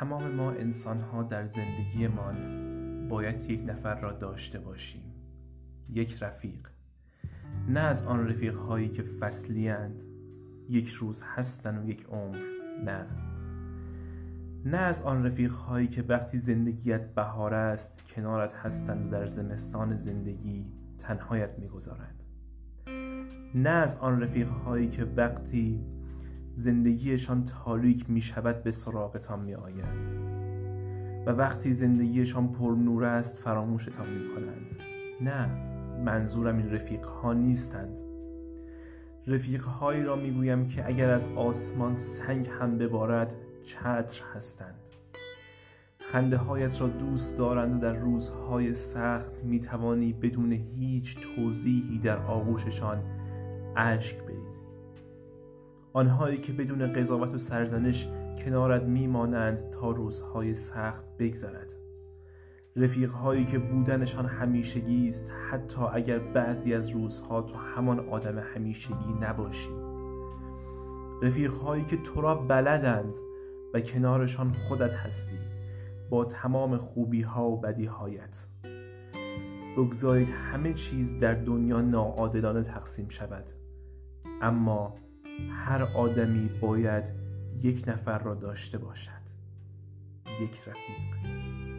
تمام ما انسان ها در زندگیمان باید یک نفر را داشته باشیم. یک رفیق. نه از آن رفیق هایی که فصلی یک روز هستن و یک عمر. نه. نه از آن رفیق هایی که وقتی زندگیت بهار است کنارت هستند و در زمستان زندگی تنهایت می‌گذارد. نه از آن رفیق هایی که وقتی زندگیشان تاریک می شود به سراغتان می آید و وقتی زندگیشان پر نور است فراموشتان می کنند نه منظورم این رفیق ها نیستند. رفیق هایی را می گویم که اگر از آسمان سنگ هم ببارد چتر هستند. خنده هایت را دوست دارند و در روزهای سخت می توانی بدون هیچ توضیحی در آغوششان اشک بریزی. آنهایی که بدون قضاوت و سرزنش کنارت میمانند تا روزهای سخت بگذرد. رفیقهایی که بودنشان همیشگی است حتی اگر بعضی از روزها تو همان آدم همیشگی نباشی. رفیقهایی که تو را بلدند و کنارشان خودت هستی با تمام خوبی ها و بدی هایت بگذارید همه چیز در دنیا ناعادلانه تقسیم شود. اما هر آدمی باید یک نفر را داشته باشد. یک رفیق.